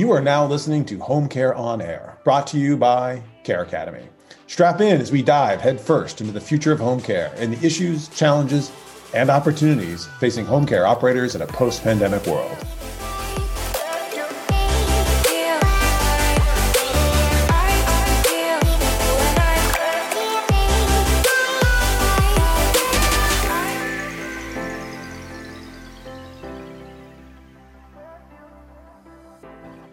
You are now listening to Home Care on Air, brought to you by Care Academy. Strap in as we dive headfirst into the future of home care and the issues, challenges, and opportunities facing home care operators in a post pandemic world.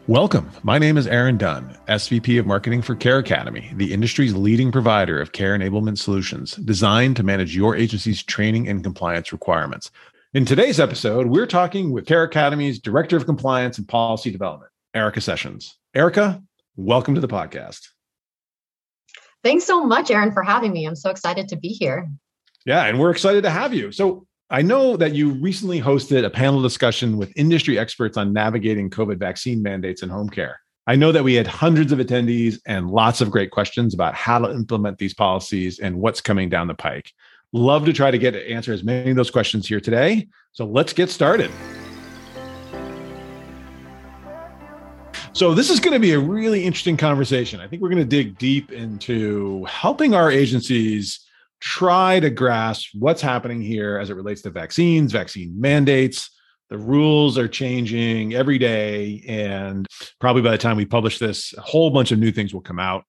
Welcome. My name is Aaron Dunn, SVP of Marketing for Care Academy, the industry's leading provider of care enablement solutions designed to manage your agency's training and compliance requirements. In today's episode, we're talking with Care Academy's Director of Compliance and Policy Development, Erica Sessions. Erica, welcome to the podcast. Thanks so much, Aaron, for having me. I'm so excited to be here. Yeah, and we're excited to have you. So, I know that you recently hosted a panel discussion with industry experts on navigating COVID vaccine mandates in home care. I know that we had hundreds of attendees and lots of great questions about how to implement these policies and what's coming down the pike. Love to try to get to answer as many of those questions here today. So let's get started. So, this is going to be a really interesting conversation. I think we're going to dig deep into helping our agencies try to grasp what's happening here as it relates to vaccines, vaccine mandates. The rules are changing every day. And probably by the time we publish this, a whole bunch of new things will come out.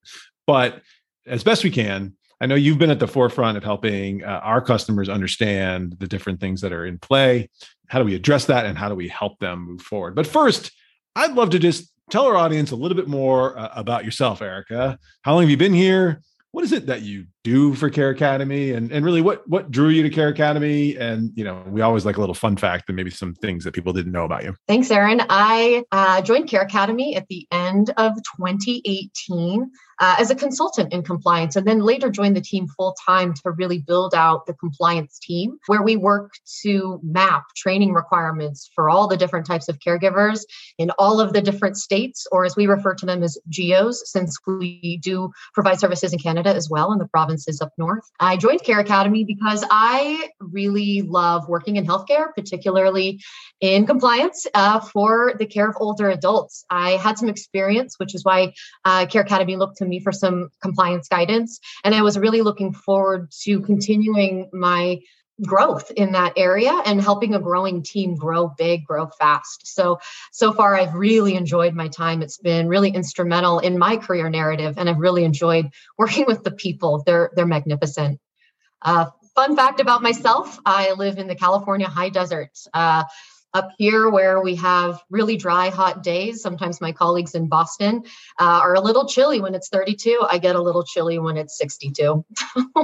But as best we can, I know you've been at the forefront of helping uh, our customers understand the different things that are in play. How do we address that and how do we help them move forward? But first, I'd love to just tell our audience a little bit more uh, about yourself, Erica. How long have you been here? what is it that you do for Care Academy, and and really what what drew you to Care Academy? And you know, we always like a little fun fact and maybe some things that people didn't know about you. Thanks, Aaron. I uh, joined Care Academy at the end of 2018 uh, as a consultant in compliance, and then later joined the team full time to really build out the compliance team, where we work to map training requirements for all the different types of caregivers in all of the different states, or as we refer to them as geos, since we do provide services in Canada as well in the provinces up north. I joined Care Academy because I really love working in healthcare, particularly in compliance uh, for the care of older adults. I had some experience, which is why uh, Care Academy looked to me for some compliance guidance. And I was really looking forward to continuing my growth in that area and helping a growing team grow big grow fast. So so far i've really enjoyed my time. It's been really instrumental in my career narrative and i've really enjoyed working with the people. They're they're magnificent. Uh, fun fact about myself i live in the california high desert uh, up here where we have really dry hot days. Sometimes my colleagues in boston uh, are a little chilly when it's 32 i get a little chilly when it's 62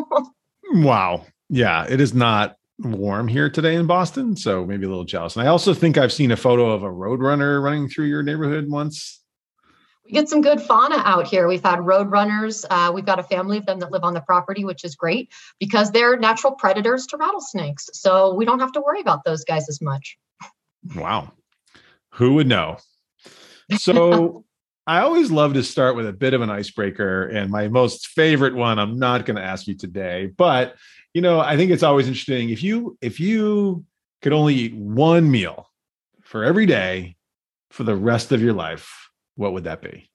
wow yeah it is not warm here today in boston so maybe a little jealous and i also think i've seen a photo of a roadrunner running through your neighborhood once we get some good fauna out here. We've had roadrunners. Uh, we've got a family of them that live on the property, which is great because they're natural predators to rattlesnakes. So we don't have to worry about those guys as much. Wow. Who would know? So I always love to start with a bit of an icebreaker. And my most favorite one, I'm not going to ask you today, but you know, I think it's always interesting. If you if you could only eat one meal for every day for the rest of your life, what would that be?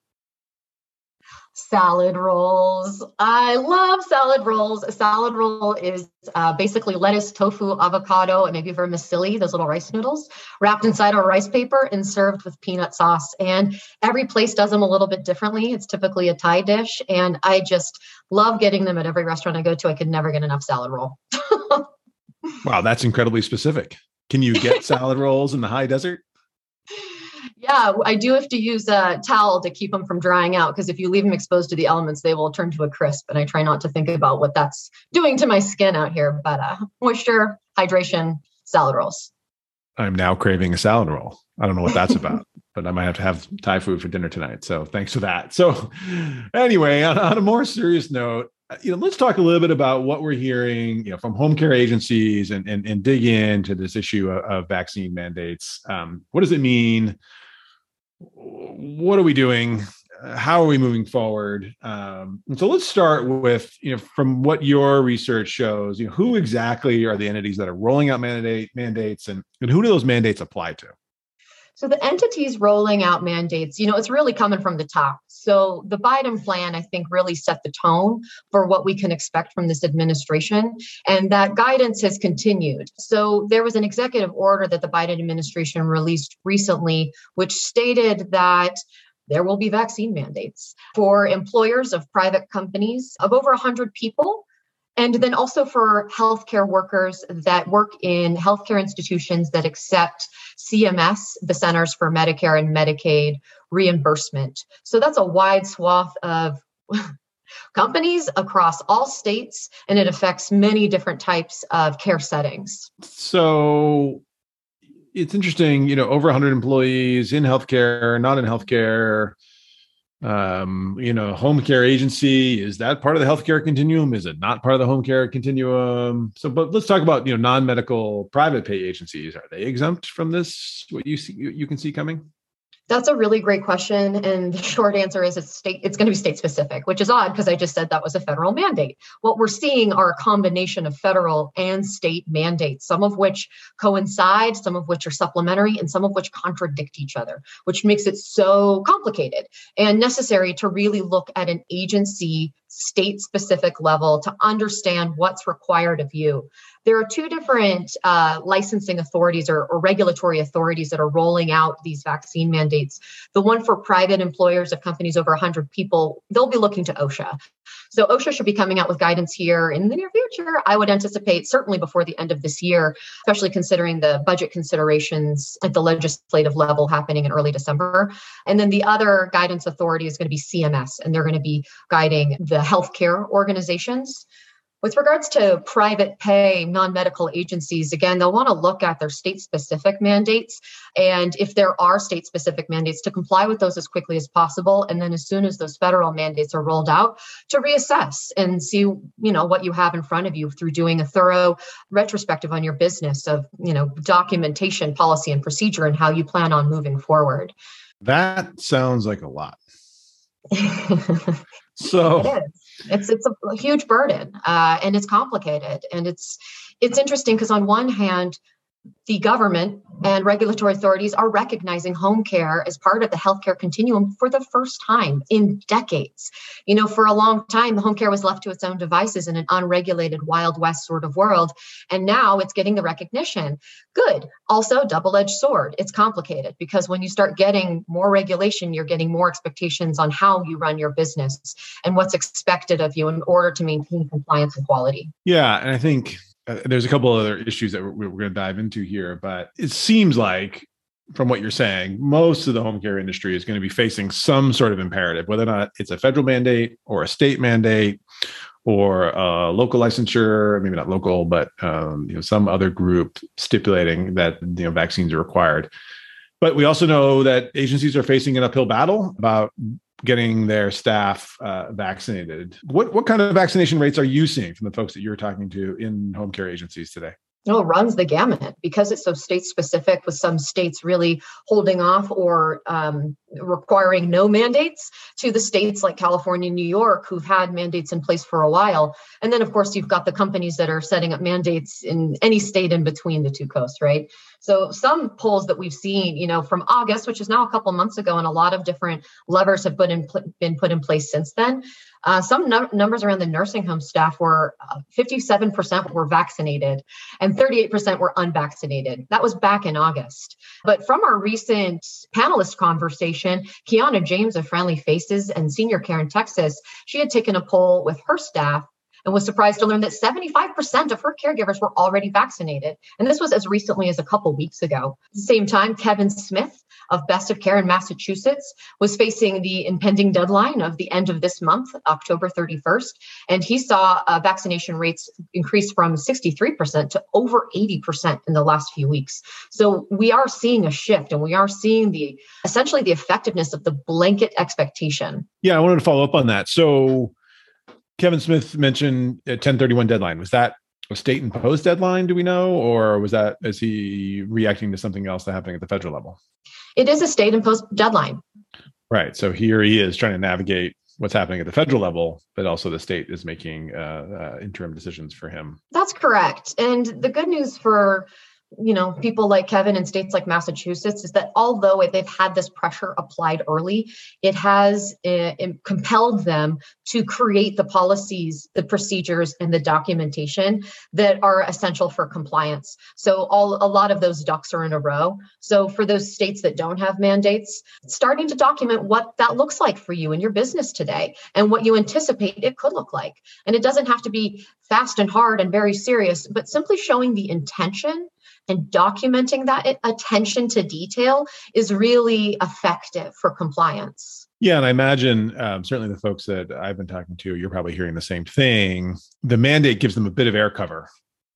Salad rolls. I love salad rolls. A salad roll is uh, basically lettuce, tofu, avocado, and maybe vermicelli, those little rice noodles, wrapped inside a rice paper and served with peanut sauce. And every place does them a little bit differently. It's typically a Thai dish. And I just love getting them at every restaurant I go to. I could never get enough salad roll. wow, that's incredibly specific. Can you get salad rolls in the high desert? Yeah, I do have to use a towel to keep them from drying out because if you leave them exposed to the elements, they will turn to a crisp. And I try not to think about what that's doing to my skin out here. But uh, moisture, hydration, salad rolls. I'm now craving a salad roll. I don't know what that's about, but I might have to have Thai food for dinner tonight. So thanks for that. So anyway, on, on a more serious note, uh, you know, let's talk a little bit about what we're hearing, you know, from home care agencies and and, and dig into this issue of, of vaccine mandates. Um, what does it mean? What are we doing? How are we moving forward? Um, and so let's start with, you know, from what your research shows, you know, who exactly are the entities that are rolling out mandate mandates and, and who do those mandates apply to? So the entities rolling out mandates, you know, it's really coming from the top. So the Biden plan, I think, really set the tone for what we can expect from this administration. And that guidance has continued. So there was an executive order that the Biden administration released recently, which stated that there will be vaccine mandates for employers of private companies of over 100 people and then also for healthcare workers that work in healthcare institutions that accept CMS, the Centers for Medicare and Medicaid reimbursement. So that's a wide swath of companies across all states, and it affects many different types of care settings. So it's interesting, you know, over 100 employees in healthcare, not in healthcare um you know home care agency is that part of the healthcare continuum? Is it not part of the home care continuum? So but let's talk about you know non-medical private pay agencies. Are they exempt from this what you see you can see coming that's a really great question. And the short answer is it's state, it's going to be state specific, which is odd because I just said that was a federal mandate. What we're seeing are a combination of federal and state mandates, some of which coincide, some of which are supplementary, and some of which contradict each other, which makes it so complicated and necessary to really look at an agency state specific level to understand what's required of you. There are two different uh, licensing authorities or, or, regulatory authorities that are rolling out these vaccine mandates. The one for private employers of companies over 100 people, they'll be looking to OSHA. So OSHA should be coming out with guidance here in the near future. I would anticipate certainly before the end of this year, especially considering the budget considerations at the legislative level happening in early December. And then the other guidance authority is going to be CMS, and they're going to be guiding the healthcare organizations with regards to private pay, non medical agencies, again, they'll want to look at their state specific mandates. And if there are state specific mandates, to comply with those as quickly as possible. And then as soon as those federal mandates are rolled out, to reassess and see, you know, what you have in front of you through doing a thorough retrospective on your business of, you know, documentation, policy, and procedure and how you plan on moving forward. That sounds like a lot. so it's it's a huge burden uh, and it's complicated. And it's it's interesting because on one hand the government and regulatory authorities are recognizing home care as part of the healthcare continuum for the first time in decades. You know, for a long time, home care was left to its own devices in an unregulated Wild West sort of world. And now it's getting the recognition. Good. Also, double edged sword. It's complicated because when you start getting more regulation, you're getting more expectations on how you run your business and what's expected of you in order to maintain compliance and quality. Yeah. And I think uh, there's a couple other issues that we're, we're going to dive into here, but it seems like from what you're saying, most of the home care industry is going to be facing some sort of imperative, whether or not it's a federal mandate or a state mandate or a local licensure, maybe not local, but um, you know some other group stipulating that you know vaccines are required. But we also know that agencies are facing an uphill battle about getting their staff uh, vaccinated. What what kind of vaccination rates are you seeing from the folks that you're talking to in home care agencies today? No, it runs the gamut because it's so state specific, with some states really holding off or um, requiring no mandates to the states like California, New York, who've had mandates in place for a while. And then, of course, you've got the companies that are setting up mandates in any state in between the two coasts, right? So, some polls that we've seen, you know, from August, which is now a couple months ago, and a lot of different levers have been, in, been put in place since then. Uh, some numbers around the nursing home staff were uh, 57% were vaccinated and 38% were unvaccinated. That was back in August. But from our recent panelist conversation, Kiana James of Friendly Faces and Senior Care in Texas, she had taken a poll with her staff and was surprised to learn that 75% of her caregivers were already vaccinated. And this was as recently as a couple weeks ago. At the same time, Kevin Smith of Best of Care in Massachusetts was facing the impending deadline of the end of this month, October 31st. And he saw uh, vaccination rates increase from 63% to over 80% in the last few weeks. So we are seeing a shift and we are seeing the essentially the effectiveness of the blanket expectation. Yeah, I wanted to follow up on that. So Kevin Smith mentioned a 1031 deadline. Was that a state imposed deadline? Do we know, or was that is he reacting to something else that happening at the federal level? It is a state imposed deadline. Right. So here he is trying to navigate what's happening at the federal level, but also the state is making uh, uh, interim decisions for him. That's correct. And the good news for you know people like kevin in states like massachusetts is that although they've had this pressure applied early it has uh, compelled them to create the policies the procedures and the documentation that are essential for compliance. So all a lot of those ducks are in a row. So for those states that don't have mandates starting to document what that looks like for you and your business today and what you anticipate it could look like. And it doesn't have to be fast and hard and very serious but simply showing the intention and documenting that attention to detail is really effective for compliance. Yeah, and I imagine um, certainly the folks that I've been talking to, you're probably hearing the same thing. The mandate gives them a bit of air cover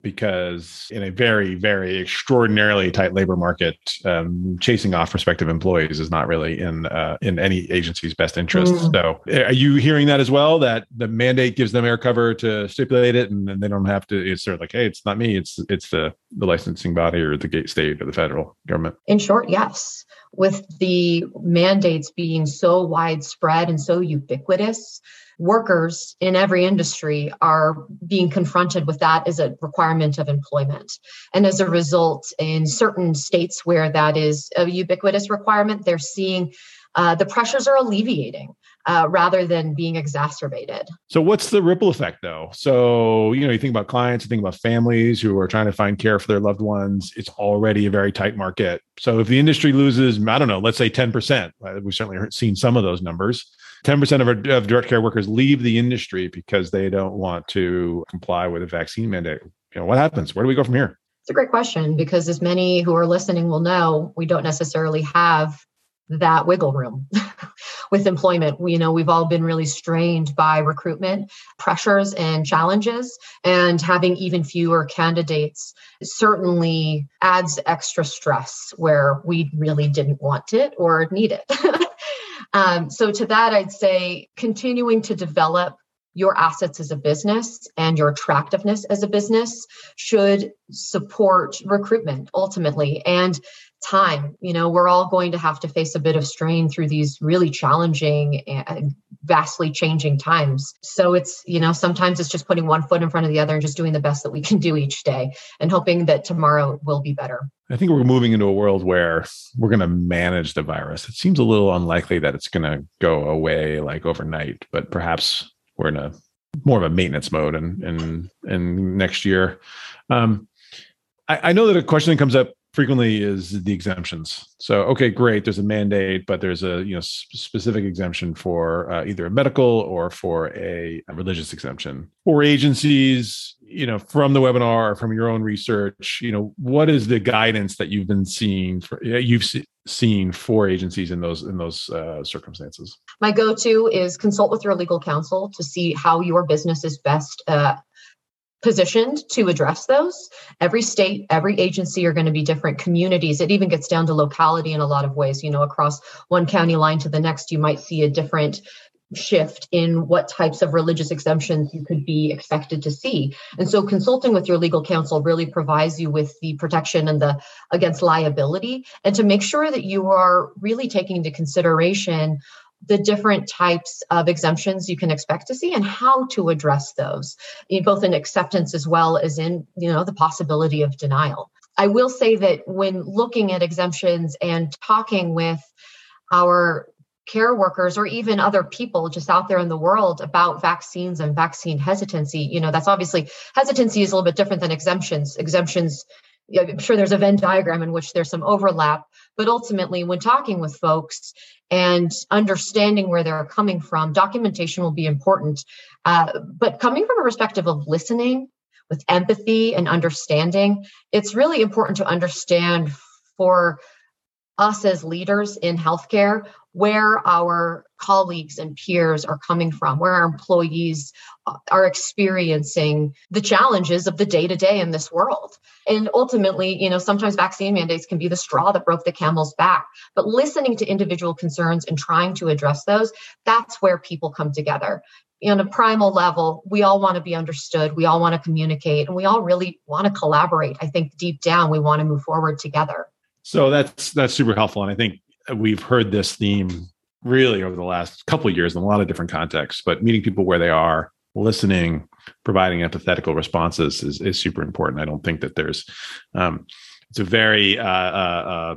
because in a very very extraordinarily tight labor market um, chasing off prospective employees is not really in uh, in any agency's best interest. Mm. so are you hearing that as well that the mandate gives them air cover to stipulate it and, then they don't have to it's sort of like hey it's not me it's it's the the licensing body or the gate state or the federal government in short yes. With the mandates being so widespread and so ubiquitous workers in every industry are being confronted with that as a requirement of employment. And as a result, in certain states where that is a ubiquitous requirement, they're seeing uh, the pressures are alleviating. Uh, rather than being exacerbated. So, what's the ripple effect, though? So, you know, you think about clients, you think about families who are trying to find care for their loved ones. It's already a very tight market. So, if the industry loses, I don't know, let's say 10%, we've certainly seen some of those numbers. 10% of, our, of direct care workers leave the industry because they don't want to comply with a vaccine mandate. You know, what happens? Where do we go from here? It's a great question because, as many who are listening will know, we don't necessarily have that wiggle room with employment. We, you know, we've all been really strained by recruitment pressures and challenges, and having even fewer candidates certainly adds extra stress where we really didn't want it or need it. Um, so, to that, I'd say continuing to develop your assets as a business and your attractiveness as a business should support recruitment ultimately and time. You know we're all going to have to face a bit of strain through these really challenging and vastly changing times. So it's you know sometimes it's just putting one foot in front of the other and just doing the best that we can do each day and hoping that tomorrow will be better. I think we're moving into a world where we're going to manage the virus. It seems a little unlikely that it's going to go away like overnight but perhaps we're in a more of a maintenance mode and and and next year. Um I, I know that a question that comes up frequently is the exemptions. So, okay, great. There's a mandate, but there's a you know specific exemption for uh, either a medical or for a, a, religious exemption. For agencies, you know, from the webinar or from your own research, you know, what is the guidance that you've been seeing for you've seen for agencies in those in those uh, circumstances? My go-to is consult with your legal counsel to see how your business is best uh, positioned to address those. Every state, every agency are going to be different communities. It even gets down to locality in a lot of ways. You know, across one county line to the next, you might see a different shift in what types of religious exemptions you could be expected to see. And so consulting with your legal counsel really provides you with the protection and the against liability and to make sure that you are really taking into consideration the different types of exemptions you can expect to see and how to address those eh, both in acceptance as well as in you know the possibility of denial. I will say that when looking at exemptions and talking with our care workers or even other people just out there in the world about vaccines and vaccine hesitancy you know that's obviously hesitancy is a little bit different than exemptions. Exemptions i'm sure there's a venn diagram in which there's some overlap but ultimately, when talking with folks and understanding where they're coming from, documentation will be important. Uh, but coming from a perspective of listening with empathy and understanding, it's really important to understand for us as leaders in healthcare where our colleagues and peers are coming from, where our employees are experiencing the challenges of the day to day in this world. And ultimately, you know, sometimes vaccine mandates can be the straw that broke the camel's back. But listening to individual concerns and trying to address those, that's where people come together. On a primal level, we all want to be understood, we all want to communicate, and we all really want to collaborate. I think deep down, we want to move forward together. So that's that's super helpful, and I think we've heard this theme really over the last couple of years in a lot of different contexts. But meeting people where they are, listening, providing empathetical responses is, is super important. I don't think that there's um, it's a very uh, uh,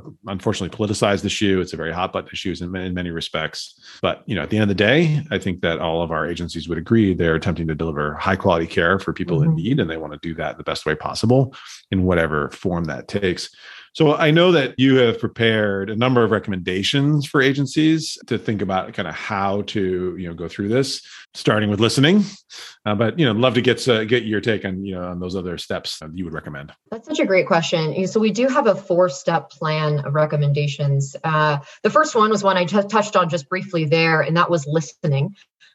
uh, unfortunately politicized issue. It's a very hot button issue in, in many respects. But you know, at the end of the day, I think that all of our agencies would agree they're attempting to deliver high quality care for people mm-hmm. in need, and they want to do that the best way possible in whatever form that takes. So I know that you have prepared a number of recommendations for agencies to think about kind of how to you know go through this, starting with listening. Uh, but you know, love to get uh, get your take on you know on those other steps you would recommend. That's such a great question. So we do have a four step plan of recommendations. Uh, the first one was one I touched on just briefly there, and that was listening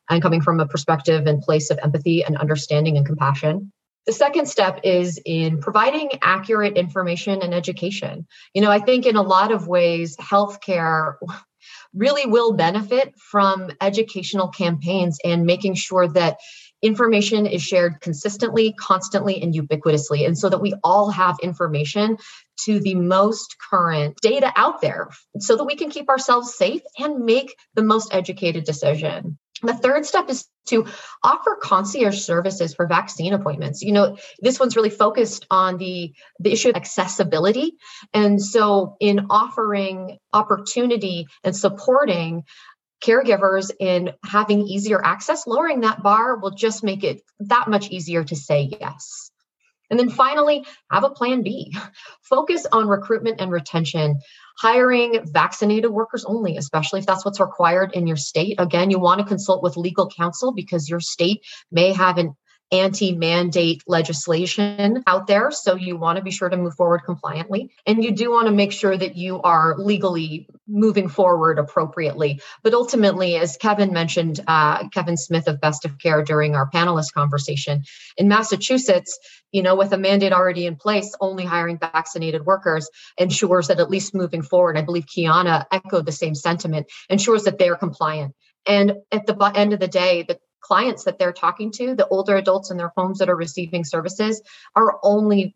and coming from a perspective and place of empathy and understanding and compassion. The second step is in providing accurate information and education. You know, I think in a lot of ways, healthcare really will benefit from educational campaigns and making sure that information is shared consistently, constantly, and ubiquitously. And so that we all have information to the most current data out there so that we can keep ourselves safe and make the most educated decision. The third step is to offer concierge services for vaccine appointments. You know, this one's really focused on the, the issue of accessibility. And so, in offering opportunity and supporting caregivers in having easier access, lowering that bar will just make it that much easier to say yes. And then finally, have a plan B. Focus on recruitment and retention hiring vaccinated workers only, especially if that's what's required in your state. Again, you want to consult with legal counsel because your state may have an anti mandate legislation out there. So you want to be sure to move forward compliantly. And you do want to make sure that you are legally moving forward appropriately. But ultimately, as Kevin mentioned, uh, Kevin Smith of Best of Care during our panelist conversation, in Massachusetts, you know, with a mandate already in place, only hiring vaccinated workers ensures that at least moving forward, I believe Kiana echoed the same sentiment, ensures that they are compliant. And at the end of the day, the clients that they're talking to, the older adults in their homes that are receiving services, are only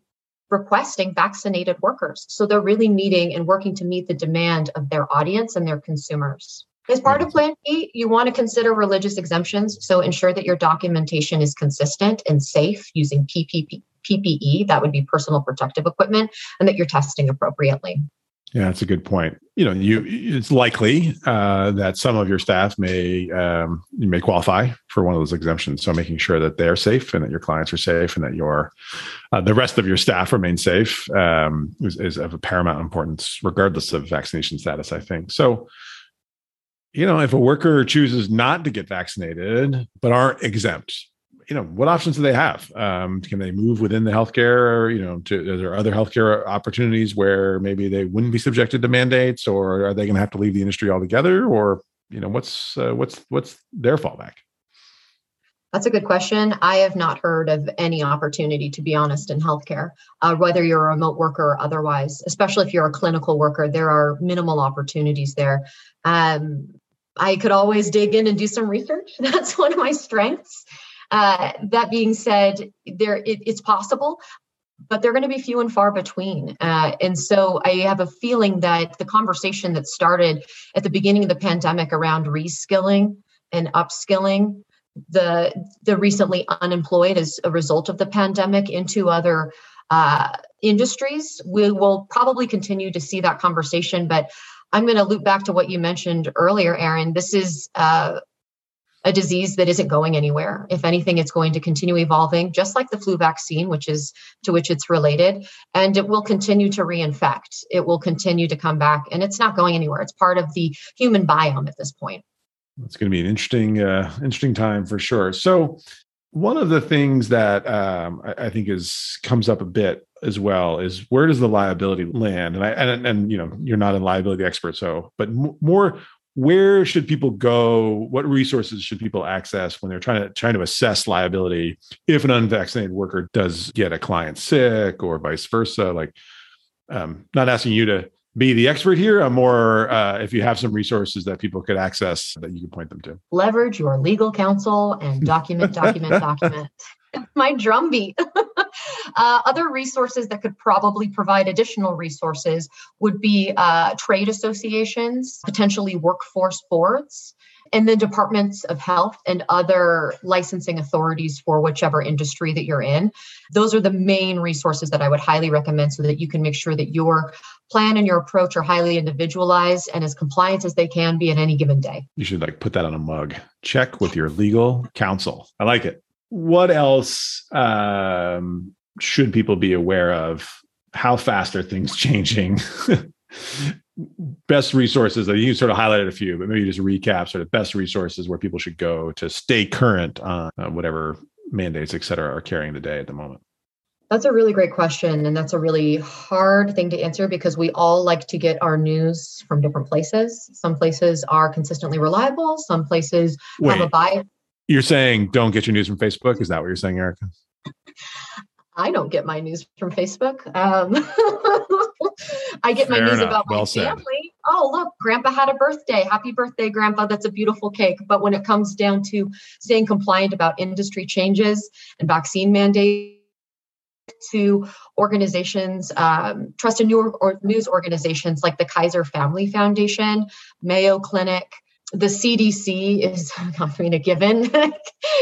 requesting vaccinated workers. So they're really meeting and working to meet the demand of their audience and their consumers. As part of Plan B, you want to consider religious exemptions. So ensure that your documentation is consistent and safe using PPE, that would be personal protective equipment, and that you're testing appropriately. Yeah, that's a good point. You know, you it's likely uh, that some of your staff may um, may qualify for one of those exemptions. So making sure that they're safe and that your clients are safe and that your uh, the rest of your staff remain safe um, is, is of paramount importance, regardless of vaccination status. I think so. You know, if a worker chooses not to get vaccinated but aren't exempt, you know what options do they have um, can they move within the healthcare or you know to, are there other healthcare opportunities where maybe they wouldn't be subjected to mandates or are they going to have to leave the industry altogether or you know what's uh, what's what's their fallback that's a good question. I have not heard of any opportunity, to be honest, in healthcare, uh, whether you're a remote worker or otherwise, especially if you're a clinical worker, there are minimal opportunities there. Um, I could always dig in and do some research. That's one of my strengths. Uh, that being said, there it, it's possible, but they're going to be few and far between. Uh, and so I have a feeling that the conversation that started at the beginning of the pandemic around reskilling and upskilling the the recently unemployed as a result of the pandemic into other uh, industries, we will probably continue to see that conversation. But I'm going to loop back to what you mentioned earlier, Aaron. This is uh, a disease that isn't going anywhere. If anything, it's going to continue evolving, just like the flu vaccine, which is to which it's related, and it will continue to reinfect. It will continue to come back, and it's not going anywhere. It's part of the human biome at this point. It's going to be an interesting, uh, interesting time for sure. So, one of the things that um, I, I, think is comes up a bit as well is where does the liability land? And I and, and you know you're not a liability expert, so but more where should people go? What resources should people access when they're trying to trying to assess liability if an unvaccinated worker does get a client sick or vice versa? Like um, not asking you to be the expert here i'm more uh, if you have some resources that people could access that you can point them to. Leverage your legal counsel and document document document. My drumbeat Uh, other resources that could probably provide additional resources would be uh, trade associations, potentially workforce boards and then departments of health and other licensing authorities for whichever industry that you're in. Those are the main resources that I would highly recommend so that you can make sure that your plan and your approach are highly individualized and as compliant as they can be at any given day. You should like put that on a mug. Check with your legal counsel. I like it. What else um, should people be aware of? How fast are things changing? best resources that you sort of highlighted a few, but maybe just recap sort of best resources where people should go to stay current on uh, whatever mandates, et cetera, are carrying the day at the moment? That's a really great question. And that's a really hard thing to answer because we all like to get our news from different places. Some places are consistently reliable, some places Wait, have a bias. You're saying don't get your news from Facebook? Is that what you're saying, Erica? I don't get my news from Facebook. Um, I get Fair my news enough. about my well family. Oh, look, grandpa had a birthday. Happy birthday, grandpa. That's a beautiful cake. But when it comes down to staying compliant about industry changes and vaccine mandates, to organizations, um, trusted new or news organizations like the Kaiser Family Foundation, Mayo Clinic, the CDC is, I mean, a given.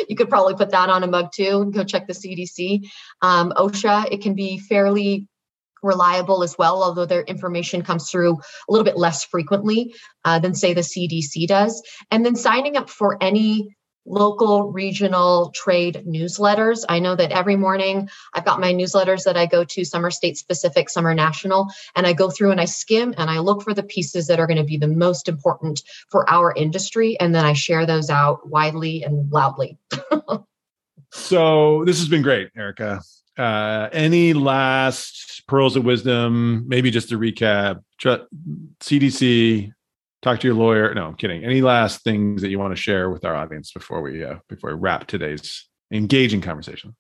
you could probably put that on a mug too. And go check the CDC. Um, OSHA, it can be fairly reliable as well, although their information comes through a little bit less frequently uh, than, say, the CDC does. And then signing up for any local regional trade newsletters. I know that every morning I've got my newsletters that I go to, some are state specific, some are national, and I go through and I skim and I look for the pieces that are going to be the most important for our industry. And then I share those out widely and loudly. so this has been great, Erica. Uh, any last pearls of wisdom? Maybe just a recap: CDC, talk to your lawyer. No, I'm kidding. Any last things that you want to share with our audience before we uh, before we wrap today's engaging conversation?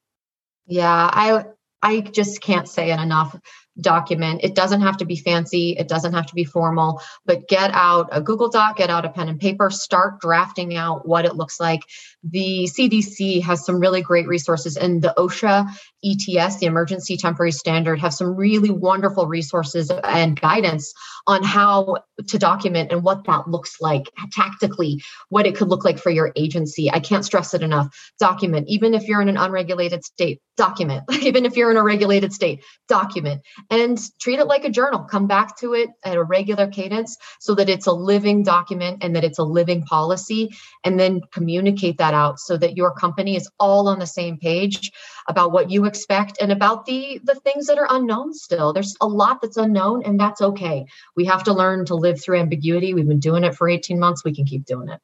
Yeah, I I just can't say it enough document. It doesn't have to be fancy, it doesn't have to be formal, but get out a Google Doc, get out a pen and paper, start drafting out what it looks like. The CDC has some really great resources, and the OSHA ETS, the Emergency Temporary Standard, have some really wonderful resources and guidance on how to document and what that looks like tactically, what it could look like for your agency. I can't stress it enough. Document, even if you're in an unregulated state, document. even if you're in a regulated state, document and treat it like a journal. Come back to it at a regular cadence so that it's a living document and that it's a living policy. And then communicate that out so that your company is all on the same page about what you expect and about the the things that are unknown still. There's a lot that's unknown and that's okay. We have to learn to live through ambiguity. We've been doing it for 18 months. We can keep doing it.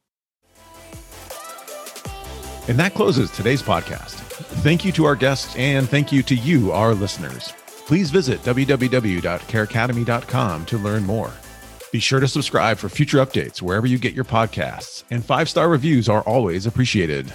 And that closes today's podcast. Thank you to our guests and thank you to you, our listeners please visit www.careacademy.com to learn more. Be sure to subscribe for future updates wherever you get your podcasts, and five star reviews are always appreciated.